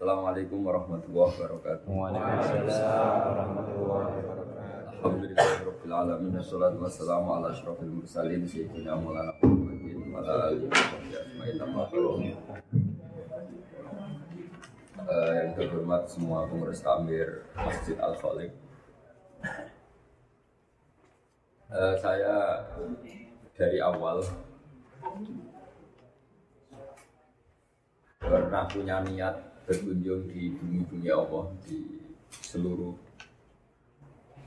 Assalamualaikum warahmatullahi wabarakatuh. Waalaikumsalam warahmatullahi wabarakatuh. Alhamdulillahirabbil alamin wassalatu wassalamu ala asyrofil mursalin sayyidina Maulana Muhammadin wa ala alihi wa sahbihi. Eh, yang terhormat semua pengurus takmir Masjid Al Khaliq. Eh, saya dari awal pernah punya niat berkunjung di bumi-bumi Allah di seluruh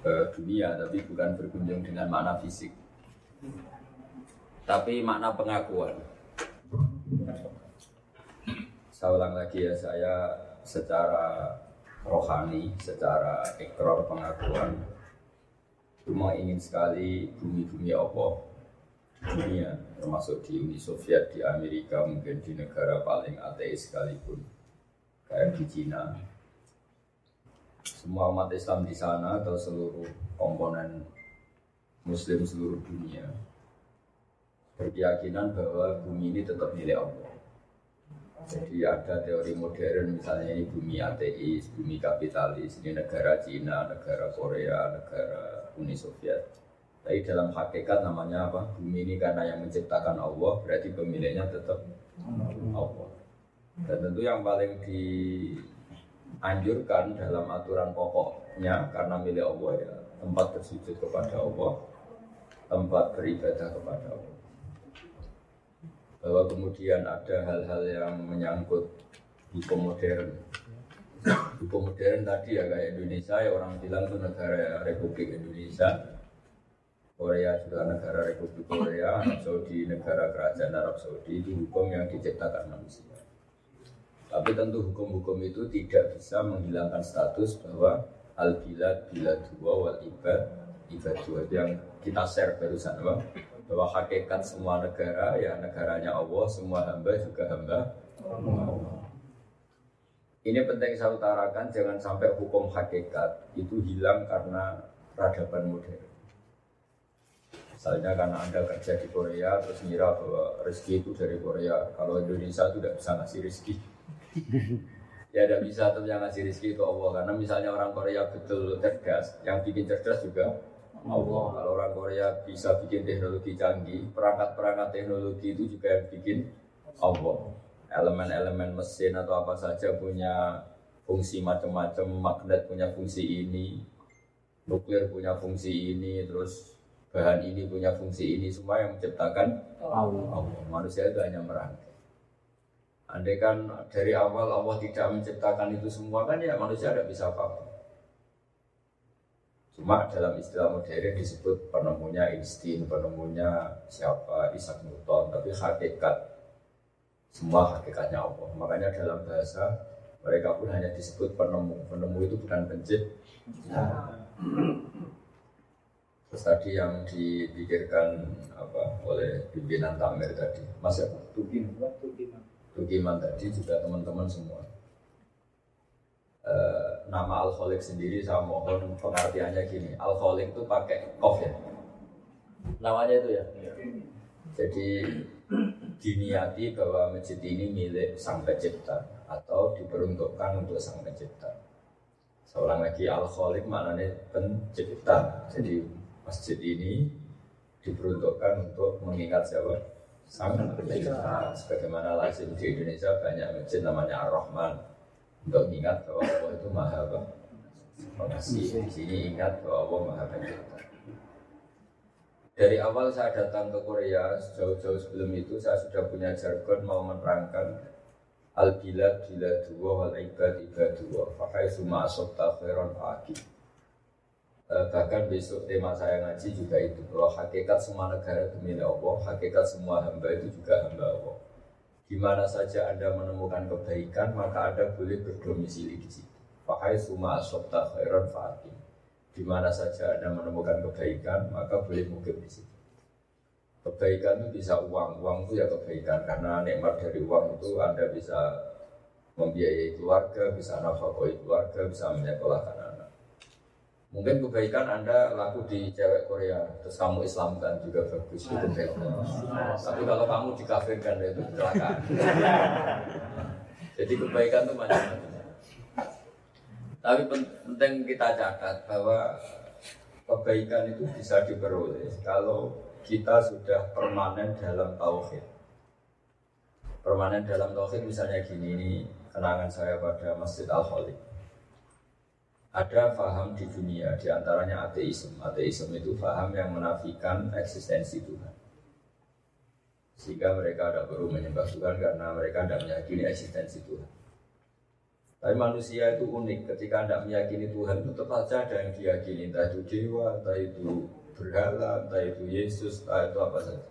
eh, dunia tapi bukan berkunjung dengan makna fisik. Tapi makna pengakuan. Saya ulang lagi ya saya secara rohani secara ekor pengakuan cuma ingin sekali bumi-bumi Allah dunia termasuk di Uni Soviet di Amerika mungkin di negara paling ateis sekalipun kayak di Cina semua umat Islam di sana atau seluruh komponen Muslim seluruh dunia berkeyakinan bahwa bumi ini tetap milik Allah. Jadi ada teori modern misalnya ini bumi ateis, bumi kapitalis, ini negara Cina, negara Korea, negara Uni Soviet. Tapi dalam hakikat namanya apa? Bumi ini karena yang menciptakan Allah, berarti pemiliknya tetap Allah. Dan tentu yang paling dianjurkan dalam aturan pokoknya karena milik Allah ya tempat bersujud kepada Allah, tempat beribadah kepada Allah. Bahwa kemudian ada hal-hal yang menyangkut hukum modern. Hukum modern tadi ya kayak Indonesia ya orang bilang itu negara Republik Indonesia. Korea juga negara Republik Korea, Arab Saudi negara kerajaan Arab Saudi itu hukum yang diciptakan manusia. Tapi tentu hukum-hukum itu tidak bisa menghilangkan status bahwa al bilad bilad dua wal ibad ibad dua yang kita share barusan apa? bahwa hakikat semua negara ya negaranya Allah, semua hamba juga hamba. Ini penting saya utarakan jangan sampai hukum hakikat itu hilang karena peradaban modern. Misalnya karena Anda kerja di Korea terus ngira bahwa rezeki itu dari Korea. Kalau Indonesia itu tidak bisa ngasih rezeki. Ya tidak bisa tuh yang ngasih rezeki itu Allah. Karena misalnya orang Korea betul cerdas, yang bikin cerdas juga Allah. Kalau orang Korea bisa bikin teknologi canggih, perangkat-perangkat teknologi itu juga yang bikin Allah. Elemen-elemen mesin atau apa saja punya fungsi macam-macam, magnet punya fungsi ini, nuklir punya fungsi ini, terus bahan ini punya fungsi ini semua yang menciptakan Allah. Allah. Manusia itu hanya merangkai. Andai kan dari awal Allah tidak menciptakan itu semua kan ya manusia tidak bisa apa-apa. Cuma dalam istilah modern disebut penemunya Einstein, penemunya siapa Isaac Newton, tapi hakikat semua hakikatnya Allah. Makanya dalam bahasa mereka pun hanya disebut penemu. Penemu itu bukan pencipta. Terus tadi yang dipikirkan apa oleh pimpinan Tamir tadi, Mas ya, Tukiman, Tukiman tadi juga teman-teman semua. E, nama alkoholik sendiri saya mohon pengertiannya gini, alkoholik itu pakai kof ya, namanya itu ya. Jadi diniati bahwa masjid ini milik sang pencipta atau diperuntukkan untuk sang pencipta. Seorang lagi alkoholik maknanya pencipta. Jadi masjid ini diperuntukkan untuk mengingat siapa? Sang pencipta. Sebagaimana lazim di Indonesia banyak masjid namanya Ar-Rahman untuk mengingat bahwa Allah itu maha? Pengasih. Di sini ingat bahwa Allah maha pencipta. Dari awal saya datang ke Korea, jauh-jauh sebelum itu saya sudah punya jargon mau menerangkan al bilad bilad dua wal ibad ibad dua fakai suma asokta khairon faqih bahkan besok tema saya ngaji juga itu bahwa hakikat semua negara itu milik Allah, hakikat semua hamba itu juga hamba Allah. Di mana saja Anda menemukan kebaikan, maka Anda boleh berdomisili di situ. Fahai suma asobta khairan fatim. Di mana saja Anda menemukan kebaikan, maka boleh mungkin di situ. Kebaikan itu bisa uang, uang itu ya kebaikan karena nikmat dari uang itu Anda bisa membiayai keluarga, bisa nafkahoi keluarga, bisa menyekolahkan. Mungkin kebaikan Anda laku di cewek Korea, terus kamu Islamkan juga bagus, itu kebaikan. Tapi kalau kamu dikafirkan, itu kecelakaan. Jadi kebaikan itu macam-macam. Tapi penting kita catat bahwa kebaikan itu bisa diperoleh kalau kita sudah permanen dalam tauhid. Permanen dalam tauhid misalnya gini ini kenangan saya pada Masjid Al Khalid. Ada faham di dunia di antaranya ateisme. Ateisme itu faham yang menafikan eksistensi Tuhan. Sehingga mereka tidak perlu menyembah Tuhan karena mereka tidak meyakini eksistensi Tuhan. Tapi manusia itu unik ketika anda meyakini Tuhan itu tetap saja ada yang diyakini entah itu dewa, entah itu berhala, entah itu Yesus, entah itu apa saja.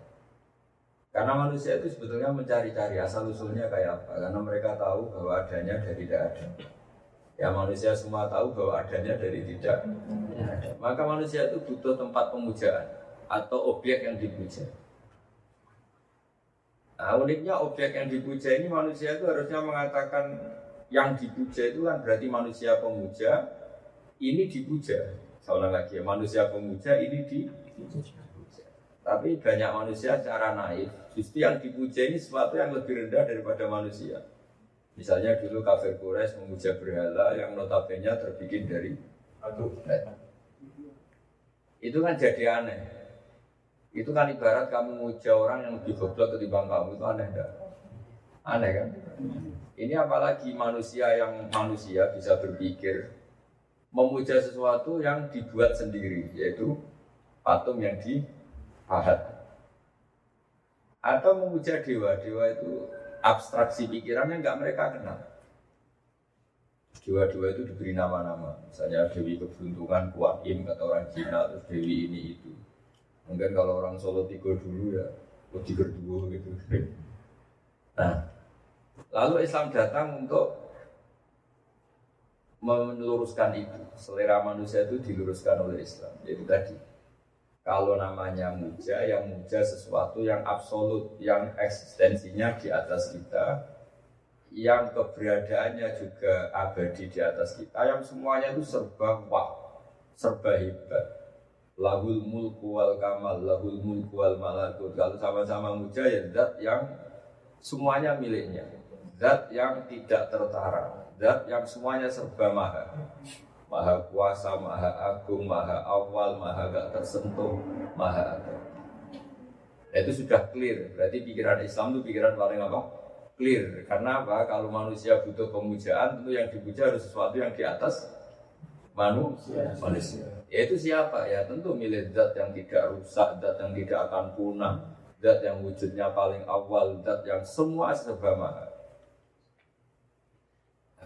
Karena manusia itu sebetulnya mencari-cari asal usulnya kayak apa. Karena mereka tahu bahwa adanya dari tidak ada. Ya manusia semua tahu bahwa adanya dari tidak. Maka manusia itu butuh tempat pemujaan atau objek yang dipuja. Nah uniknya objek yang dipuja ini manusia itu harusnya mengatakan yang dipuja itu kan berarti manusia pemuja, ini dipuja. Saya lagi ya, manusia pemuja ini dipuja. Tapi banyak manusia secara naif, justru yang dipuja ini sesuatu yang lebih rendah daripada manusia. Misalnya dulu kafir Quraisy memuja berhala yang notabene terbikin dari batu. Itu kan jadi aneh. Itu kan ibarat kamu memuja orang yang lebih goblok ketimbang kamu itu aneh enggak? Aneh kan? Ini apalagi manusia yang manusia bisa berpikir memuja sesuatu yang dibuat sendiri, yaitu patung yang dipahat. Atau memuja dewa, dewa itu abstraksi pikirannya nggak mereka kenal. Dewa-dewa itu diberi nama-nama, misalnya Dewi Keberuntungan, Kuakim, kata orang Cina, terus Dewi ini itu. Mungkin kalau orang Solo Tigo dulu ya, oh Tigo dua gitu. Nah, Lalu Islam datang untuk meluruskan itu. Selera manusia itu diluruskan oleh Islam. Jadi tadi, kalau namanya muja, yang muja sesuatu yang absolut, yang eksistensinya di atas kita, yang keberadaannya juga abadi di atas kita, yang semuanya itu serba wah, serba hebat. Lahul mulku wal kamal, lahul mulku wal malakut. Kalau sama-sama muja ya zat yang semuanya miliknya. Zat yang tidak tertara Zat yang semuanya serba maha Maha kuasa, maha agung, maha awal, maha gak tersentuh, maha ada nah, Itu sudah clear Berarti pikiran Islam itu pikiran paling apa? Clear Karena apa? Kalau manusia butuh pemujaan Tentu yang dipuja harus sesuatu yang di atas manusia. manusia. Yaitu siapa ya? Tentu milik zat yang tidak rusak, zat yang tidak akan punah, zat yang wujudnya paling awal, zat yang semua serba maha.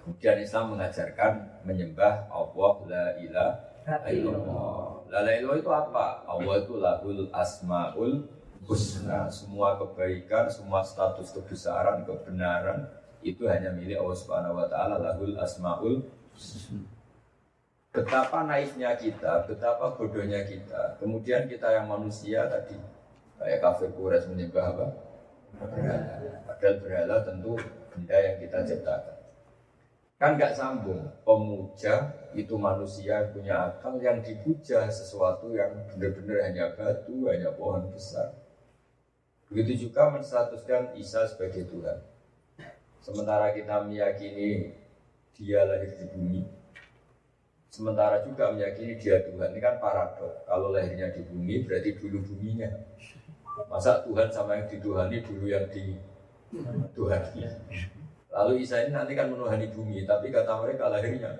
Kemudian Islam mengajarkan menyembah Allah la ilaha illallah. La ilaha illallah itu apa? Allah itu lahul asmaul husna. Semua kebaikan, semua status kebesaran, kebenaran itu hanya milik Allah Subhanahu wa taala lahul asmaul husna. Betapa naifnya kita, betapa bodohnya kita. Kemudian kita yang manusia tadi kayak kafir Quraisy menyembah apa? Berhala. Padahal berhala tentu benda yang kita ciptakan. Kan nggak sambung. Pemuja itu manusia yang punya akal yang dipuja sesuatu yang benar-benar hanya batu, hanya pohon besar. Begitu juga menstatuskan Isa sebagai Tuhan. Sementara kita meyakini dia lahir di bumi, sementara juga meyakini dia Tuhan. Ini kan paradok. Kalau lahirnya di bumi berarti dulu buminya. Masa Tuhan sama yang dituhani dulu yang di Tuhan. Lalu Isa ini nanti kan menuhani bumi, tapi kata mereka lahirnya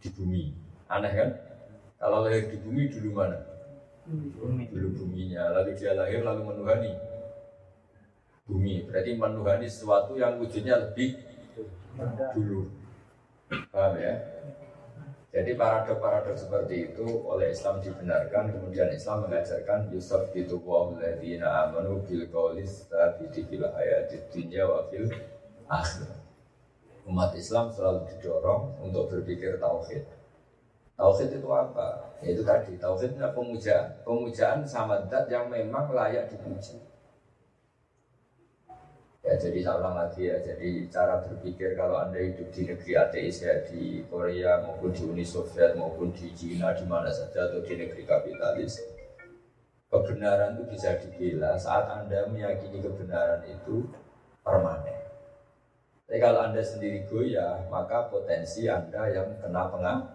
di bumi. Aneh kan? Kalau lahir di bumi dulu mana? Bumi. Dulu buminya, lalu dia lahir lalu menuhani bumi. Berarti menuhani sesuatu yang wujudnya lebih dulu. Paham ya? Jadi paradok-paradok seperti itu oleh Islam dibenarkan, kemudian Islam mengajarkan Yusuf itu wa amanu bil qawlis tabiti fil hayatid dunya wa fil akhir. Umat Islam selalu didorong untuk berpikir tauhid. Tauhid itu apa? Itu tadi, tauhid itu pemujaan. Pemujaan sama dat yang memang layak dipuji. Ya jadi saya ulang lagi ya, jadi cara berpikir kalau Anda hidup di negeri ateis ya di Korea maupun di Uni Soviet maupun di Cina di mana saja atau di negeri kapitalis kebenaran itu bisa dibela saat Anda meyakini kebenaran itu permanen Tapi kalau anda sendiri goyah, maka potensi anda yang kena pengaruh.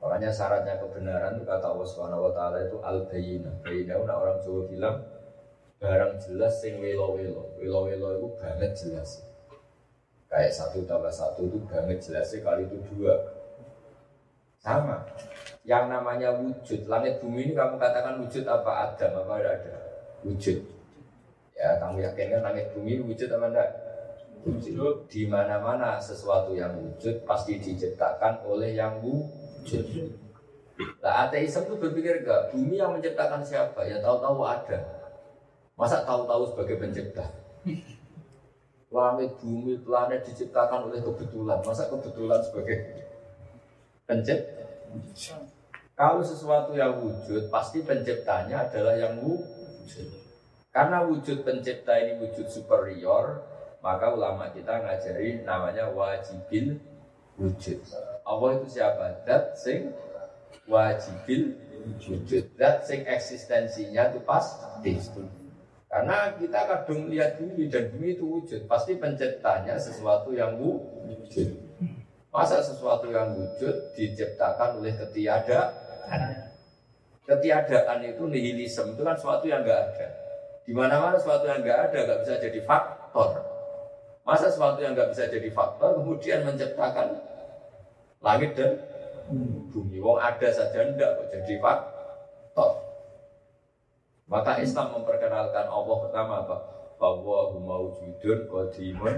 Makanya syaratnya kebenaran itu kata Allah Subhanahu wa taala itu al bayina. Bayina nah orang Jawa bilang barang jelas sing welo-welo. Welo-welo itu banget jelas. Kayak satu tambah satu itu banget jelasnya kali itu dua. Sama. Yang namanya wujud, langit bumi ini kamu katakan wujud apa Adam apa ada? Wujud. Ya, kamu yakin kan langit bumi wujud apa enggak? Wujud. Di mana-mana sesuatu yang wujud pasti diciptakan oleh yang wujud. Nah, ateisme itu berpikir enggak, bumi yang menciptakan siapa? Ya tahu-tahu ada. Masa tahu-tahu sebagai pencipta? Langit, bumi, planet diciptakan oleh kebetulan. Masa kebetulan sebagai pencipta? Kalau sesuatu yang wujud, pasti penciptanya adalah yang wujud. Karena wujud pencipta ini wujud superior, maka ulama kita ngajari namanya wajibil wujud. Allah itu siapa? Dat sing wajibil wujud. Dat sing eksistensinya itu pasti. Karena kita kadung lihat bumi dan bumi itu wujud, pasti penciptanya sesuatu yang wujud. Masa sesuatu yang wujud diciptakan oleh ketiadaan? Ketiadaan itu nihilisme itu kan sesuatu yang enggak ada. Di mana-mana sesuatu yang nggak ada nggak bisa jadi faktor. Masa sesuatu yang nggak bisa jadi faktor kemudian menciptakan langit dan bumi. Wong ada saja ndak kok jadi faktor. Maka Islam memperkenalkan Allah pertama apa? Bahwa maujudun qadimun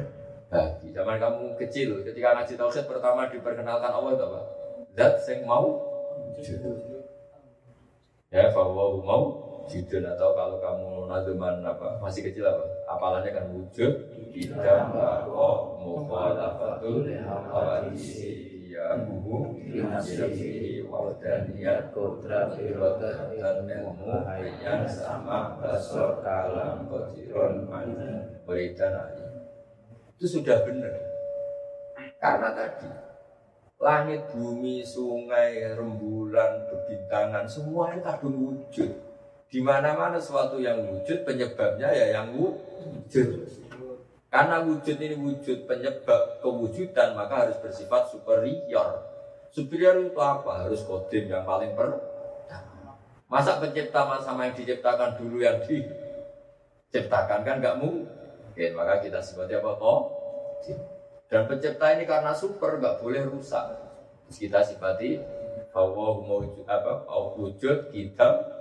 bagi. Zaman kamu kecil, ketika ngaji tauhid pertama diperkenalkan Allah itu apa? Zat sing mau Ya, bahwa mau judul atau kalau kamu nazuman apa masih kecil apa? Apalannya kan wujud kita bahwa mukhalafatul hawadisi ya buhu nafsihi wa daniyat kutra firota dan ilmu ayat sama basor kalam kotiron mana beritan itu sudah benar karena tadi langit bumi sungai rembulan bebintangan semua itu kadung wujud di mana-mana sesuatu yang wujud penyebabnya ya yang wujud. Karena wujud ini wujud penyebab kewujudan maka harus bersifat superior. Superior itu apa? Harus kodim yang paling per. Masa pencipta sama yang diciptakan dulu yang diciptakan kan nggak mungkin. Maka kita sebutnya apa? Toh. Dan pencipta ini karena super nggak boleh rusak. kita sifati bahwa wujud apa? Wujud kita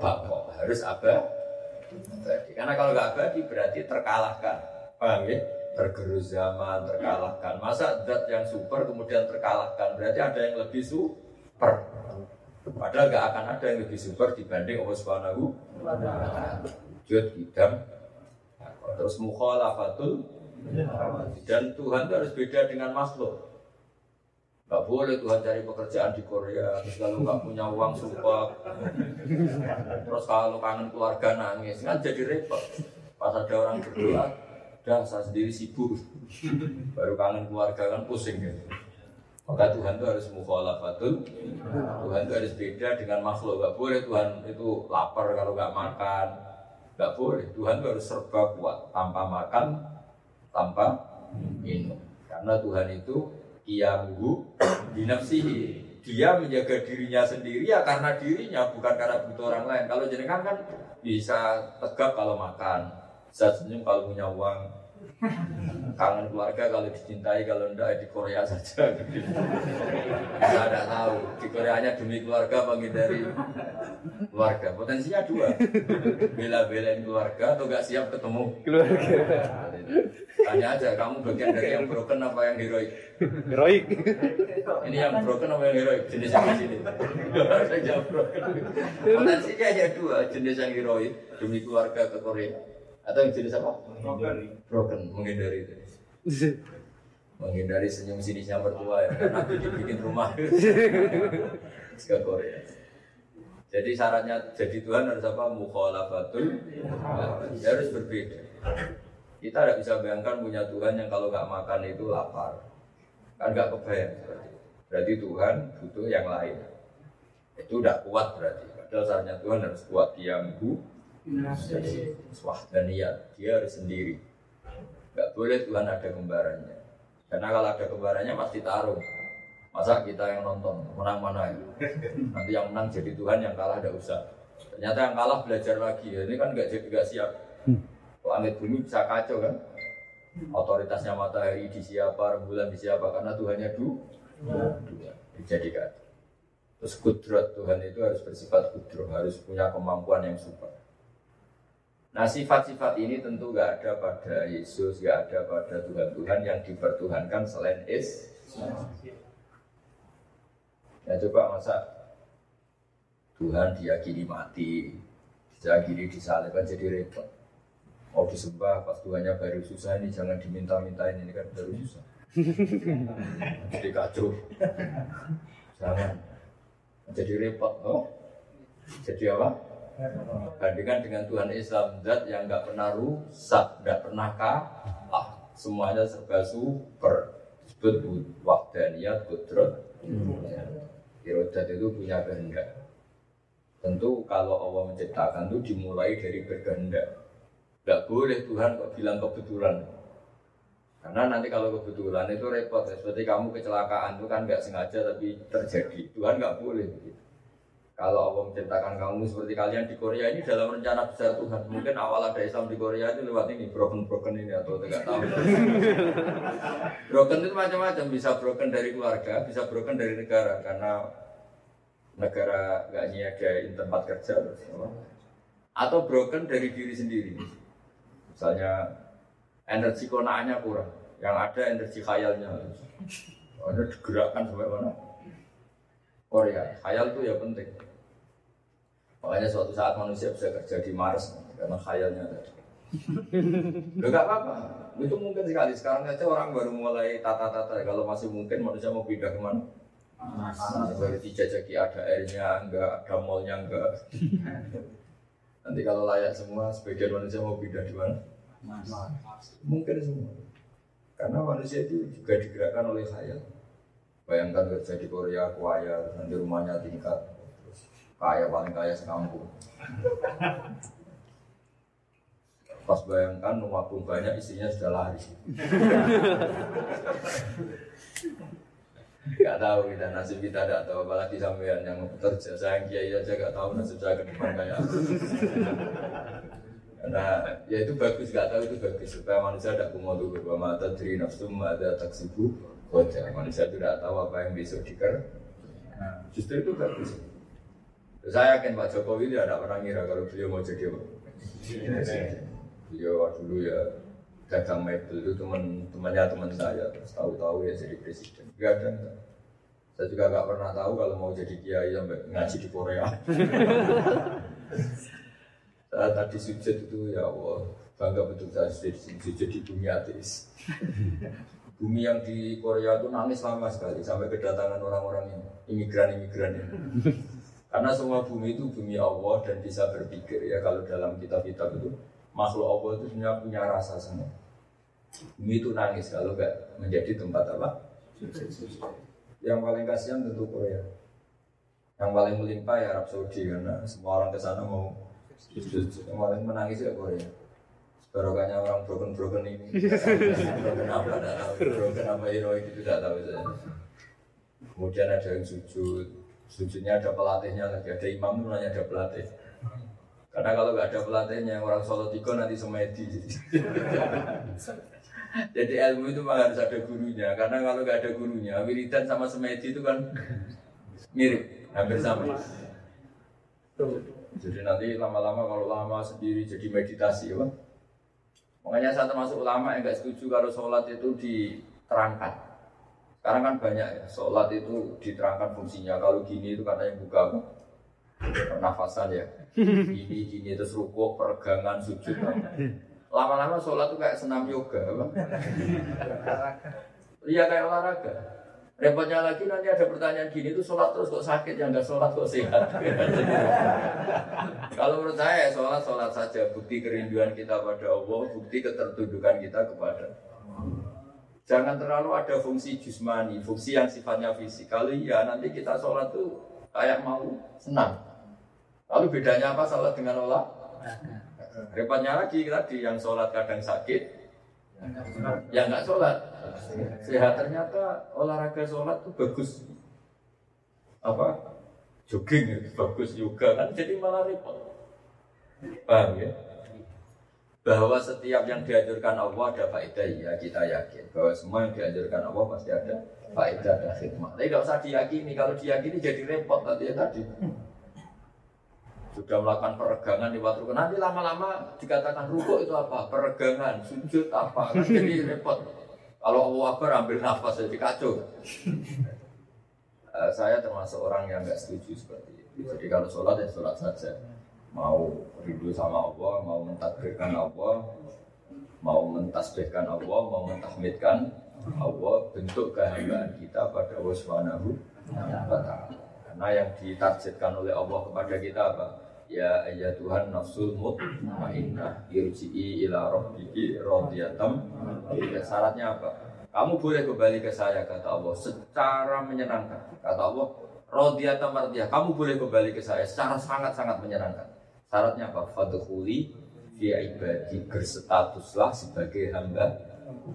bakok harus abadi. Karena kalau nggak abadi berarti terkalahkan. Paham ya? Tergerus zaman, terkalahkan. Masa zat yang super kemudian terkalahkan berarti ada yang lebih super. Padahal nggak akan ada yang lebih super dibanding Allah Subhanahu Wujud hidam terus mukhalafatul dan Tuhan itu harus beda dengan makhluk. Gak boleh Tuhan cari pekerjaan di Korea Terus kalau gak punya uang sumpah. Terus kalau kangen keluarga nangis Kan jadi repot. Pas ada orang berdoa Dah saya sendiri sibuk. Baru kangen keluarga kan pusing ya. Maka Tuhan itu harus mukhalafatul. Tuhan itu harus beda dengan makhluk. Gak boleh Tuhan itu lapar kalau gak makan. Gak boleh. Tuhan itu harus serba kuat. Tanpa makan Tanpa minum. Karena Tuhan itu Qiyamuhu binafsihi. Dia menjaga dirinya sendiri ya karena dirinya bukan karena butuh orang lain. Kalau jenengan kan bisa tegap kalau makan, bisa senyum kalau punya uang, kangen keluarga kalau dicintai kalau enggak di Korea saja saya tidak tahu di Korea hanya demi keluarga menghindari keluarga potensinya dua bela-belain keluarga atau enggak siap ketemu keluarga tanya aja kamu bagian dari yang broken apa yang heroik Heroik. Ini yang broken apa yang heroik? Jenis yang sini. Saya jawab broken. Potensinya hanya dua, jenis yang heroik demi keluarga ke Korea. Atau yang jenis apa? Broken. Broken, menghindari itu. menghindari senyum sinisnya mertua ya, karena bikin bikin rumah ke Korea. Jadi syaratnya jadi Tuhan harus apa? Mukhalafatul. Ya, harus berbeda. Kita tidak bisa bayangkan punya Tuhan yang kalau nggak makan itu lapar kan nggak kebayang berarti. berarti Tuhan butuh yang lain itu udah kuat berarti padahal saatnya Tuhan harus kuat dia bu dan niat dia harus sendiri Nggak boleh Tuhan ada kembarannya. Karena kalau ada kembarannya pasti taruh. Masa kita yang nonton, menang mana ya? Nanti yang menang jadi Tuhan, yang kalah ada usah. Ternyata yang kalah belajar lagi. Ya, ini kan nggak jadi nggak siap. Langit bumi bisa kacau kan? Otoritasnya matahari di siapa, rembulan di siapa? Karena Tuhannya du, dua. Jadi kacau. Terus kudrat Tuhan itu harus bersifat kudro, harus punya kemampuan yang super. Nah sifat-sifat ini tentu gak ada pada Yesus, gak ada pada Tuhan-Tuhan yang dipertuhankan selain Is. Ya coba masa Tuhan diyakini mati, diyakini disalibkan jadi repot. Mau disembah pas Tuhannya baru susah ini jangan diminta-mintain ini kan baru susah. jadi kacau. Jangan. Jadi repot. Oh. Jadi apa? Bandingkan dengan Tuhan Islam zat yang nggak pernah rusak, nggak pernah kalah, semuanya serba super. Disebut wakdaniyat, kudrat. Irodat itu punya kehendak. Tentu kalau Allah menciptakan itu dimulai dari berkehendak. Nggak boleh Tuhan kok bilang kebetulan. Karena nanti kalau kebetulan itu repot ya. Seperti kamu kecelakaan itu kan nggak sengaja tapi terjadi. Tuhan nggak boleh begitu. Kalau Allah menciptakan kamu seperti kalian di Korea ini dalam rencana besar Tuhan. Mungkin awal ada Islam di Korea itu lewat ini broken-broken ini atau tidak tahu. broken itu macam-macam. Bisa broken dari keluarga, bisa broken dari negara karena negara nggak nyediain tempat kerja atau broken dari diri sendiri. Misalnya energi konaannya kurang, yang ada energi khayalnya. Ada digerakkan sampai mana? Korea, khayal itu ya penting. Makanya suatu saat manusia bisa kerja di Mars karena khayalnya tadi. Loh gak apa-apa, itu mungkin sekali. Sekarang saja orang baru mulai tata-tata. Kalau masih mungkin manusia mau pindah ke mana? Mars. Baru dijajaki ada airnya, enggak, ada mallnya, enggak. Nanti kalau layak semua, sebagian manusia mau pindah di mana? Mars. Mungkin semua. Karena manusia itu juga digerakkan oleh khayal. Bayangkan kerja di Korea, kaya, nanti rumahnya tingkat, kaya paling kaya sekampung. Pas bayangkan rumah banyak, istrinya sudah lari. Gak tahu kita nasib kita tidak tahu apalagi sampean yang kerja saya kiai aja gak tahu nasib saya ke depan kayak. Karena ya itu bagus gak tahu itu bagus supaya manusia tidak kumo tuh bahwa mata dari nafsu ada taksibu wajah manusia itu tidak tahu apa yang besok diker. Justru itu bagus. Saya yakin Pak Jokowi tidak ada pernah ngira kalau beliau mau jadi apa. Beliau dulu ya dagang mebel itu teman temannya teman saya terus tahu-tahu ya jadi presiden gak ada saya juga gak pernah tahu kalau mau jadi kiai sampai ngaji di Korea saya tadi sujud itu ya Allah bangga betul saya sujud, di bumi ateis bumi yang di Korea itu nangis lama sekali sampai kedatangan orang-orang ini imigran-imigran ini karena semua bumi itu bumi Allah dan bisa berpikir ya kalau dalam kitab-kitab itu makhluk Allah itu sebenarnya punya rasa semua. Bumi itu nangis kalau nggak menjadi tempat apa? Yang paling kasihan tentu Korea. Yang paling melimpah ya Arab Saudi karena semua orang ke sana mau Yang paling menangis ya Korea. Barokahnya orang broken-broken ini. broken apa tidak tahu. Broken apa heroik itu tidak tahu saya. Kemudian ada yang sujud. Sujudnya ada pelatihnya lagi. Ada imam itu nanya ada pelatih. Karena kalau nggak ada pelatihnya orang Solo Tigo nanti semedi. Jadi ilmu itu memang harus ada gurunya. Karena kalau nggak ada gurunya, wiridan sama semedi itu kan mirip, hampir sama. Jadi nanti lama-lama kalau lama sendiri jadi meditasi, ya, Makanya saya termasuk ulama yang nggak setuju kalau sholat itu diterangkan. Sekarang kan banyak ya, sholat itu diterangkan fungsinya. Kalau gini itu katanya buka pernafasan ya. Gini gini terus rukuk peregangan sujud. Lama-lama sholat tuh kayak senam yoga iya kayak olahraga repotnya lagi nanti ada pertanyaan gini tuh sholat terus kok sakit yang nggak sholat kok sehat kalau menurut saya sholat sholat saja bukti kerinduan kita pada Allah bukti ketertundukan kita kepada Jangan terlalu ada fungsi jusmani, fungsi yang sifatnya fisik. Kalau iya nanti kita sholat tuh kayak mau senang. Lalu bedanya apa sholat dengan olah? Repotnya lagi tadi yang sholat kadang sakit, Ya nggak sholat. Sehat ternyata olahraga sholat tuh bagus. Apa? Jogging itu bagus juga kan jadi malah repot. Paham ya? Bahwa setiap yang dianjurkan Allah ada faedah ya kita yakin bahwa semua yang dianjurkan Allah pasti ada faedah dan hikmah. Tapi nggak usah diyakini, kalau diyakini jadi repot tadi ya tadi sudah melakukan peregangan di waktu rukun. Nanti lama-lama dikatakan rukuk itu apa? Peregangan sujud apa? Kan jadi repot. Kalau Allah Akbar ambil nafas jadi kacau uh, saya termasuk orang yang nggak setuju seperti itu. Jadi kalau sholat ya sholat saja. Mau rindu sama Allah mau mentakbirkan Allah mau mentasbihkan Allah mau mentahmidkan Allah bentuk kehambaan kita pada Allah Subhanahu wa taala yang ditarjetkan oleh Allah kepada kita apa? Ya ayat Tuhan nafsul mutmainnah irji'i ila rabbiki ya, Syaratnya apa? Kamu boleh kembali ke saya kata Allah secara menyenangkan. Kata Allah radiyatam mardiyah. Kamu boleh kembali ke saya secara sangat-sangat menyenangkan. Syaratnya apa? Fadkhuli fi ibadi berstatuslah sebagai hamba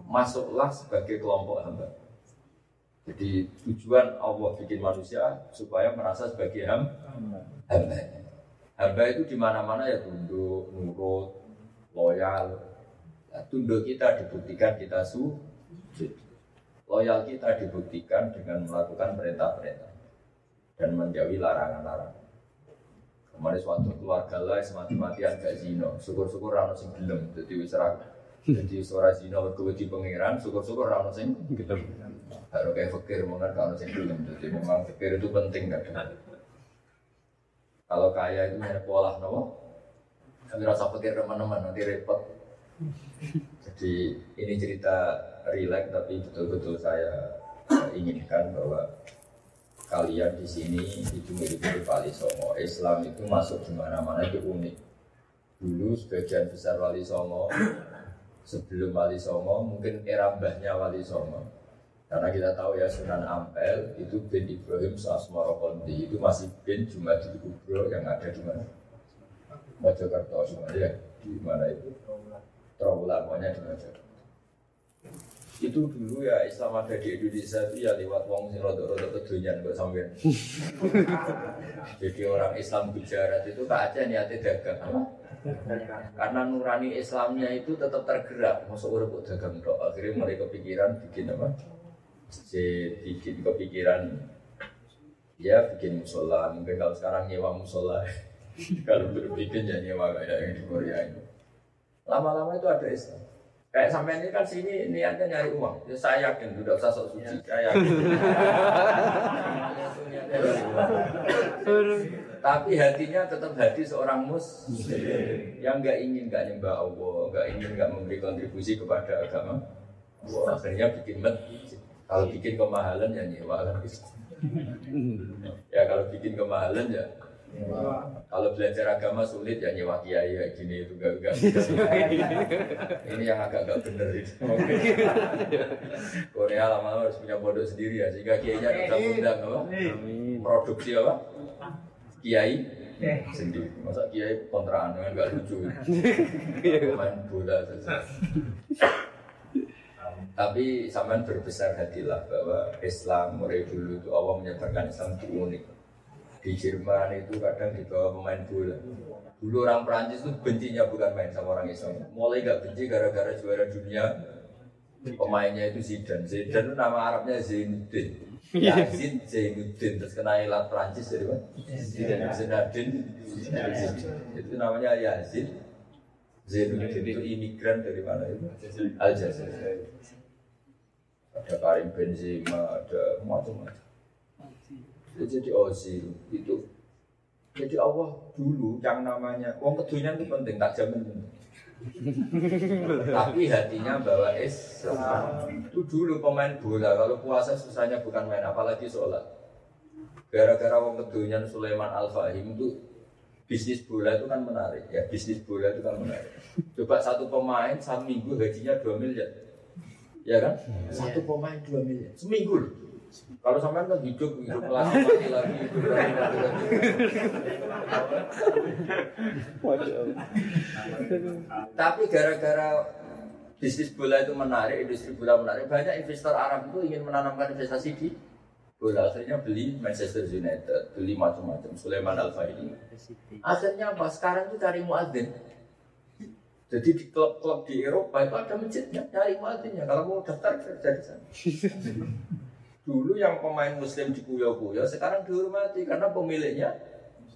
masuklah sebagai kelompok hamba. Jadi tujuan Allah bikin manusia supaya merasa sebagai hamba. hamba. Itu di mana-mana ya tunduk, nurut, loyal. Ya, tunduk kita dibuktikan kita sujud. Loyal kita dibuktikan dengan melakukan perintah-perintah dan menjauhi larangan-larangan. Kemarin suatu keluarga lah semati-matian gak zino, syukur-syukur rano sing gelem, jadi wis jadi suara zino berkewedi pangeran, syukur-syukur rano sing gelem. Harus kayak fakir, mungkin kalau sing gelem, jadi memang fakir itu penting kan. Kalau kaya itu hanya pola nopo. Kami rasa pikir teman-teman nanti repot. Jadi ini cerita rileks tapi betul-betul saya inginkan bahwa kalian di sini itu mirip-mirip Wali Songo. Islam itu masuk di mana-mana itu unik. Dulu sebagian besar Wali Songo sebelum Wali Songo mungkin era mbahnya Wali Songo karena kita tahu ya Sunan Ampel itu bin Ibrahim Sasmoro Kondi itu masih bin Jumadil Kubro yang ada di mana? Mojokerto semuanya ya di mana itu? Trawulan pokoknya di Mojokerto. Itu dulu ya Islam ada di Indonesia itu ya lewat wong sing rodok-rodok kedonyan kok sampean. Jadi orang Islam Gujarat itu Kak Aceh niatnya dagang. Karena nurani Islamnya itu tetap tergerak, masuk urip dagang tok. Akhirnya mereka kepikiran bikin apa? Bikin kepikiran ya bikin musola. Mungkin kalau sekarang nyewa musola, kalau berbikin ya nyewa kayak yang di Korea itu. Lama-lama itu ada Islam. Kayak sampai ini kan sini niatnya nyari uang. Ya, saya yakin, tidak usah sok suci. Saya yakin. Tapi hatinya tetap hati seorang muslim yang nggak ingin nggak nyembah Allah, nggak ingin nggak memberi kontribusi kepada agama. Wah, akhirnya bikin masjid. Kalau bikin kemahalan ya nyewa kan ya kalau bikin kemahalan ya Kalau belajar agama sulit ya nyewa kiai ya gini itu gak gak. Ini yang agak gak bener itu. Korea lama-lama harus punya pondok sendiri ya sehingga kiainya bisa undang apa? Produksi apa? Kiai sendiri. Masa kiai kontraan dengan gak lucu. Main bola saja. Tapi sampean berbesar hatilah bahwa Islam mulai dulu itu Allah menyebarkan Islam itu unik. Di Jerman itu kadang dibawa pemain bola. Dulu orang Perancis itu bencinya bukan main sama orang Islam. Mulai gak benci gara-gara juara dunia. Pemainnya itu Zidane. Zidane itu nama Arabnya Zainuddin. Yazid Zainuddin terus kena ilat Perancis dari mana? Zainuddin. Itu namanya Yazid Zainuddin itu imigran dari mana itu? Aljazair ada Karim Benzema, ada macam-macam. Jadi Ozil itu. Jadi Allah dulu yang namanya wong kedunya itu penting tak jamin. Tapi hatinya bawa Islam. Itu dulu pemain bola kalau puasa susahnya bukan main apalagi sholat. Gara-gara wong kedunya Sulaiman Al Fahim itu bisnis bola itu kan menarik ya bisnis bola itu kan menarik. Coba satu pemain satu minggu gajinya 2 miliar ya kan? Hmm. Satu pemain dua miliar seminggu loh. Kalau sampai kan hidup hidup lagi mati lagi hidup lagi lagi. Tapi gara-gara bisnis bola itu menarik, industri bola menarik. Banyak investor Arab itu ingin menanamkan investasi di bola. Akhirnya beli Manchester United, beli macam-macam. Sulaiman Al ini. Akhirnya apa? Sekarang itu cari muadzin. Jadi di klub-klub di Eropa itu ada masjidnya, cari muadzinnya. Kalau mau daftar kerja di sana. Dulu yang pemain Muslim di Puyo-Puyo, sekarang dihormati karena pemiliknya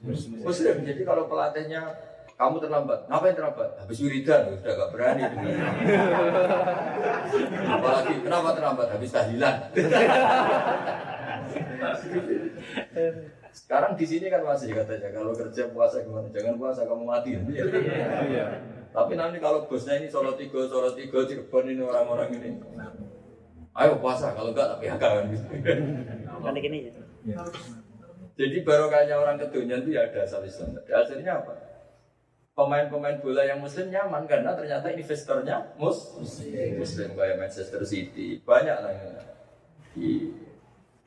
Muslim. Jadi kalau pelatihnya kamu terlambat, ngapain terlambat? Habis wiridan, sudah gak berani. Apalagi kenapa terlambat? Habis tahlilan. Sekarang di sini kan masih katanya kalau kerja puasa gimana? Jangan puasa kamu mati. Iya. Tapi nanti kalau bosnya ini solo tiga, solo tiga, Cirebon ini orang-orang ini. Ayo puasa, kalau enggak tapi kan gitu. Gini ya. Jadi barokahnya orang kedunya itu ya ada asal Islam. Hasilnya apa? Pemain-pemain bola yang muslim nyaman karena ternyata investornya mus muslim, muslim kayak Manchester City banyak lah ya. di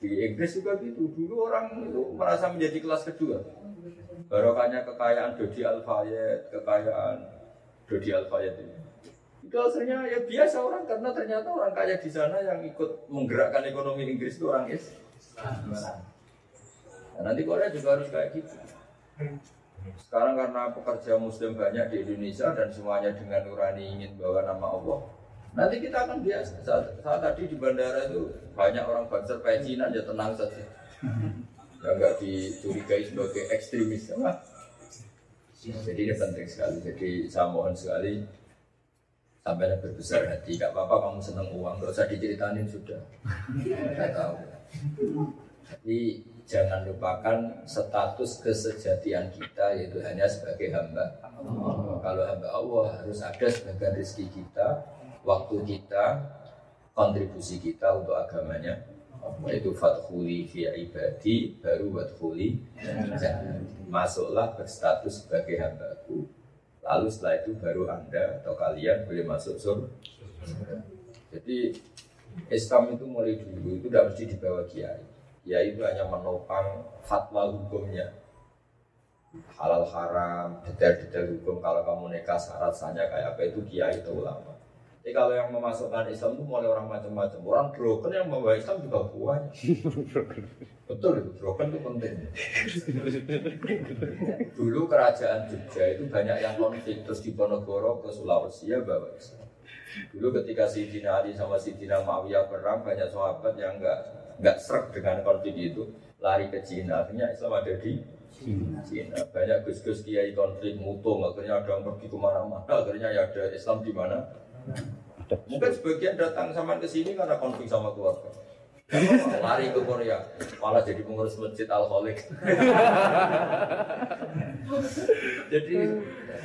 di Inggris juga gitu dulu orang itu merasa menjadi kelas kedua barokahnya kekayaan Dodi Alfayet kekayaan Dodi Alfayet itu itu hasilnya ya biasa orang karena ternyata orang kaya di sana yang ikut menggerakkan ekonomi Inggris itu orang Islam Nah, nanti Korea juga harus kayak gitu. Sekarang karena pekerja muslim banyak di Indonesia dan semuanya dengan nurani ingin bawa nama Allah. Nanti kita akan biasa. Saat, saat tadi di bandara itu banyak orang bangsa kayak Cina aja tenang saja. Ya nggak dicurigai sebagai ekstremis. Ya, Jadi ini penting sekali. Jadi saya mohon sekali sampai berbesar hati. Gak apa-apa kamu seneng uang, gak usah diceritanin sudah. Saya tahu. Tapi jangan lupakan status kesejatian kita yaitu hanya sebagai hamba Allah. Kalau hamba Allah harus ada sebagian rezeki kita, waktu kita, kontribusi kita untuk agamanya. Yaitu fathuli fi ibadi baru fathuli masuklah berstatus sebagai hambaku. Lalu setelah itu baru anda atau kalian boleh masuk surga. Jadi Islam itu mulai dulu itu tidak mesti dibawa kiai. Ya itu hanya menopang fatwa hukumnya. Halal haram detail-detail hukum. Kalau kamu nikah syarat sahnya kayak apa itu kiai itu ulama jadi kalau yang memasukkan Islam itu mulai orang macam-macam. Orang broken yang membawa Islam juga banyak betul itu broken itu penting. Dulu kerajaan Jogja itu banyak yang konflik terus di Ponorogo ke Sulawesi ya bawa Islam. Dulu ketika Sidina Ali sama Sidina Muawiyah perang banyak sahabat yang enggak nggak serak dengan konflik itu lari ke Cina. Akhirnya Islam ada di Cina, Cina. banyak gus-gus kiai konflik mutung. Akhirnya ada yang pergi ke mana-mana. Akhirnya ya ada Islam di mana mungkin sebagian datang sama ke sini karena konflik sama keluarga. Lari ke Korea malah jadi pengurus masjid al kholik jadi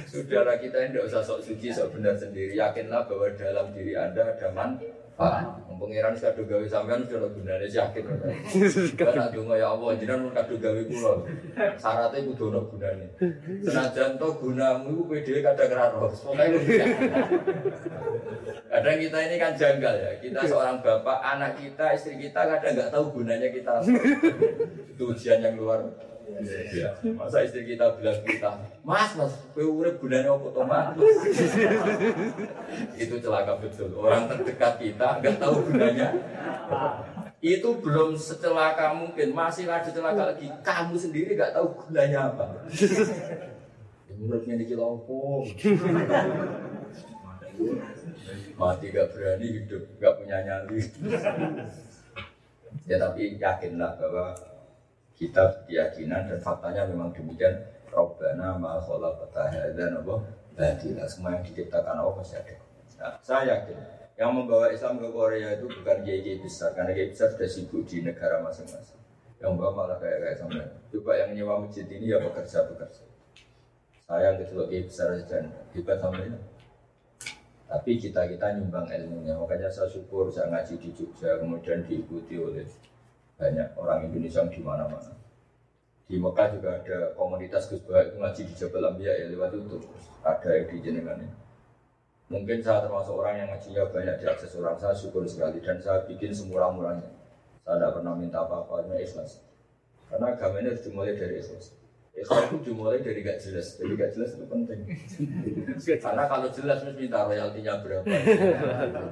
saudara kita ini tidak usah sok suci sok benar sendiri yakinlah bahwa dalam diri anda ada manfaat Pak, pangeran kado gawe sampean sudah gunane yakin. Karena donga ya Allah, jenengan kado gawe kula. Syaratnya kudu ono gunane. Senajan to gunamu iku kowe dhewe kadang ra roh. Kadang kita ini kan janggal ya. Kita seorang bapak, anak kita, istri kita kadang nggak tahu gunanya kita. Itu ujian yang luar. Masa istri kita bilang kita, Mas, Mas, kue urip gunanya apa toh, Mas? Itu celaka betul. Orang terdekat kita nggak tahu gunanya. Itu belum secelaka mungkin, masih ada celaka lagi. Kamu sendiri nggak tahu gunanya apa. Menurutnya di kilopo. Mati gak berani hidup, gak punya nyali. ya tapi yakinlah bahwa kita keyakinan dan faktanya memang demikian. Robbana ma khalaqta dan apa badila semua yang diciptakan Allah pasti ada. Nah, saya yakin yang membawa Islam ke Korea itu bukan kiai besar karena kiai besar sudah sibuk di negara masing-masing. Yang bawa malah kayak kayak sampai coba yang nyewa masjid ini ya bekerja bekerja saya yang kecil kiai besar saja hebat sampai tapi kita kita nyumbang ilmunya. Makanya saya syukur saya ngaji di Jogja kemudian diikuti oleh banyak orang Indonesia di mana-mana. Di Mekah juga ada komunitas Gus itu ngaji di Jabal Ambia ya lewat itu ada yang di jenengan ini. Mungkin saya termasuk orang yang ngajinya banyak diakses orang saya syukur sekali dan saya bikin semurah-murahnya. Saya tidak pernah minta apa-apa, hanya ikhlas. Karena agama ini harus dimulai dari ikhlas. Ikhlas itu dimulai dari gak jelas, dari gak jelas itu penting. Karena kalau jelas mesti minta royaltinya berapa.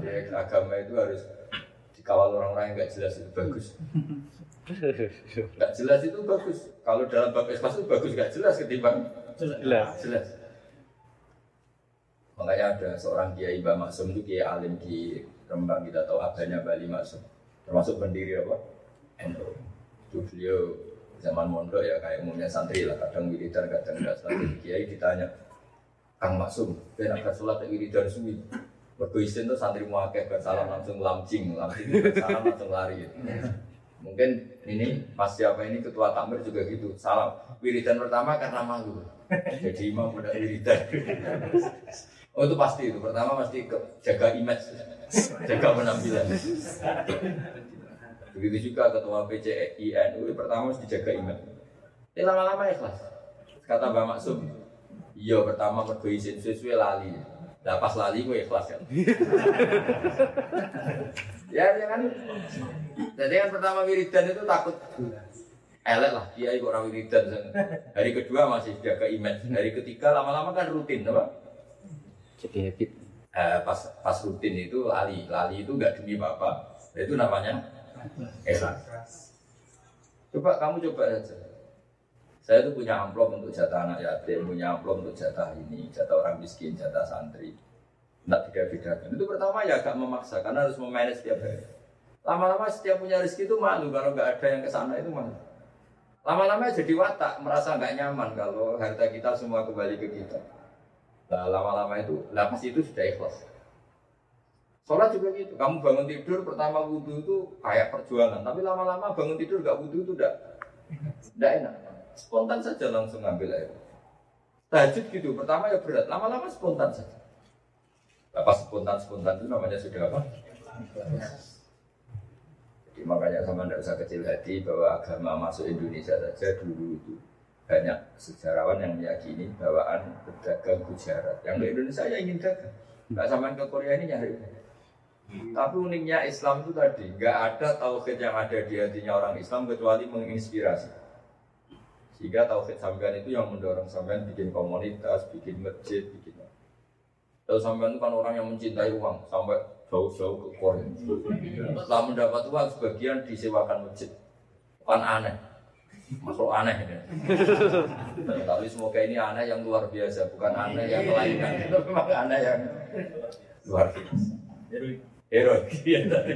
Jadi agama itu harus dikawal orang-orang yang gak jelas itu bagus. Gak jelas itu bagus. Kalau dalam bab ikhlas itu bagus gak jelas ketimbang Jelas. jelas. Makanya ada seorang kiai Mbak Maksum itu kiai alim di Rembang kita tahu abahnya Bali Maksum termasuk pendiri apa? NU. Itu beliau zaman mondok ya kayak umumnya santri lah kadang wiridan kadang enggak santri kiai ditanya Kang Maksum, ben agak sholat wiridan suwi. Mergo isin tuh santri muakeh salam langsung lamcing, lamcing salam langsung lari. Mungkin ini pas siapa ini ketua takmir juga gitu. Salam wiridan pertama karena malu. Jadi imam udah wiridan. Oh itu pasti itu. Pertama pasti ke- jaga image, jaga penampilan. Begitu juga ketua PCI NU pertama harus dijaga image. Ini lama-lama ikhlas. Kata Mbak Maksum, iya pertama mergo izin sesuai lali. Lah pas lali gue ikhlas kan. ya, ya kan. Jadi kan pertama wiridan itu takut elek lah dia ikut orang wiridan. Hari kedua masih jaga image. Hari ketiga lama-lama kan rutin, apa? Jadi habit. Eh, pas pas rutin itu lali, lali itu nggak demi bapak, itu namanya ikhlas. Coba kamu coba aja. Saya tuh punya amplop untuk jatah anak yatim, punya amplop untuk jatah ini, jatah orang miskin, jatah santri. Tidak beda-bedakan. Itu pertama ya agak memaksa, karena harus memanage setiap hari. Lama-lama setiap punya rezeki itu malu, kalau nggak ada yang ke sana itu malu. Lama-lama jadi watak, merasa nggak nyaman kalau harta kita semua kembali ke kita. Nah, lama-lama itu, lah pas itu sudah ikhlas. Sholat juga gitu, kamu bangun tidur pertama wudhu itu kayak perjuangan, tapi lama-lama bangun tidur gak wudhu itu udah tidak enak. Spontan saja langsung ngambil air. Tahajud gitu, pertama ya berat, lama-lama spontan saja. Pas spontan-spontan itu namanya sudah apa? Jadi makanya sama tidak usah kecil hati bahwa agama masuk Indonesia saja dulu itu banyak sejarawan yang meyakini bawaan pedagang Gujarat. Yang ke Indonesia ya ingin dagang. Nggak sampai ke Korea ini nyari. Tapi uniknya Islam itu tadi nggak ada tauhid yang ada di hatinya orang Islam kecuali menginspirasi. Sehingga tauhid sampean itu yang mendorong sampean bikin komunitas, bikin masjid, bikin Kalau sampean itu kan orang yang mencintai uang sampai jauh-jauh ke Korea. Setelah mendapat uang sebagian disewakan masjid. Bukan aneh. Masuk aneh ini. Tapi semoga ini aneh yang luar biasa, bukan aneh yang kelainan. Itu memang aneh yang luar biasa. Heroik ya tadi.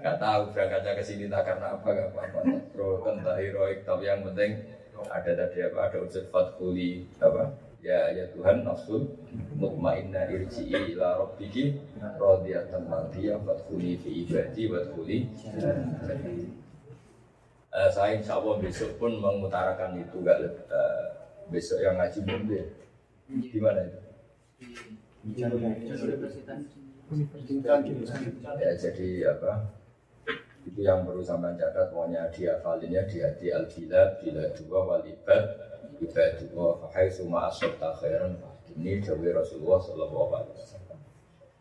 Gak tahu berangkatnya ke sini tak karena apa gak apa-apa. Pro entah heroik tapi yang penting ada tadi apa ada unsur fathuli apa ya ya Tuhan nafsul mutmainna irji'i ila rabbiki radiyatan mardiyah fathuli fi ibadi wathuli Eh, saya insya Allah besok pun mengutarakan itu gak lebih eh, besok yang ngaji minggu ya di mana itu ya jadi apa itu yang perlu sampai catat pokoknya dihafalinnya di hati al bilad bila dua wal ibad ibad dua fahai suma asobta khairan ini dawe Rasulullah Sallallahu Alaihi Wasallam.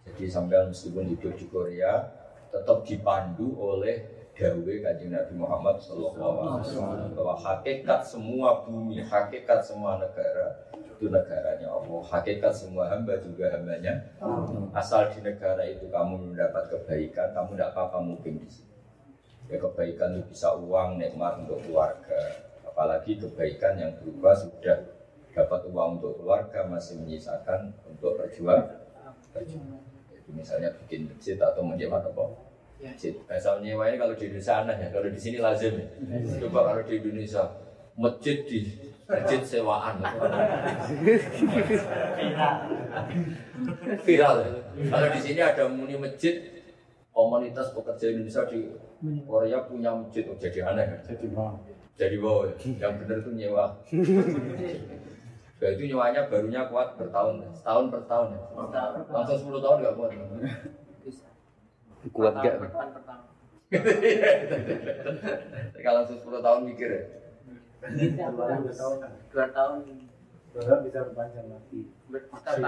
Jadi sampai meskipun hidup di Korea tetap dipandu oleh dawe kanjeng Nabi Muhammad Sallallahu Alaihi Wasallam. Bahwa hakikat semua bumi hakikat semua negara itu negaranya Allah. Hakikat semua hamba juga hambanya. Asal di negara itu kamu mendapat kebaikan kamu tidak apa-apa mungkin di sini ya kebaikan itu bisa uang nikmat untuk keluarga. Apalagi kebaikan yang berupa sudah dapat uang untuk keluarga masih menyisakan untuk berjuang berjuang itu misalnya bikin masjid atau menyewa apa? Masjid. Asal menyewa ini kalau di Indonesia aneh ya kalau di sini lazim ya. Coba kalau di Indonesia masjid di masjid sewaan. Viral ya. kalau di sini ada muni masjid komunitas pekerja Indonesia di Korea punya masjid oh, jadi aneh. Kan jadi wow ya. yang benar itu nyewa. Nah, itu nyewanya barunya kuat bertahun setahun per tahun ya. langsung 10 tahun nggak kuat. Kuat gak? kalau langsung 10 tahun mikir ya. Dua tahun. Bahkan bisa berpanjang lagi. Satu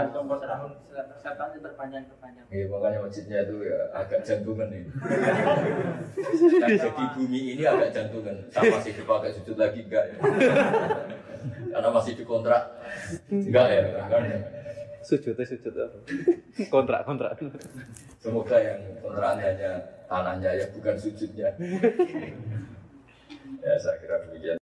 tahun terpanjang terpanjang Iya, makanya masjidnya itu ya agak jantungan ini. Yang jadi bumi ini agak jantungan. Sama sih dipakai sujud lagi enggak ya. Karena masih dikontrak. Enggak ya, kan ya. Sujudnya sujud apa? Kontrak kontrak. Semoga yang kontraknya hanya tanahnya ya bukan sujudnya. ya saya kira demikian.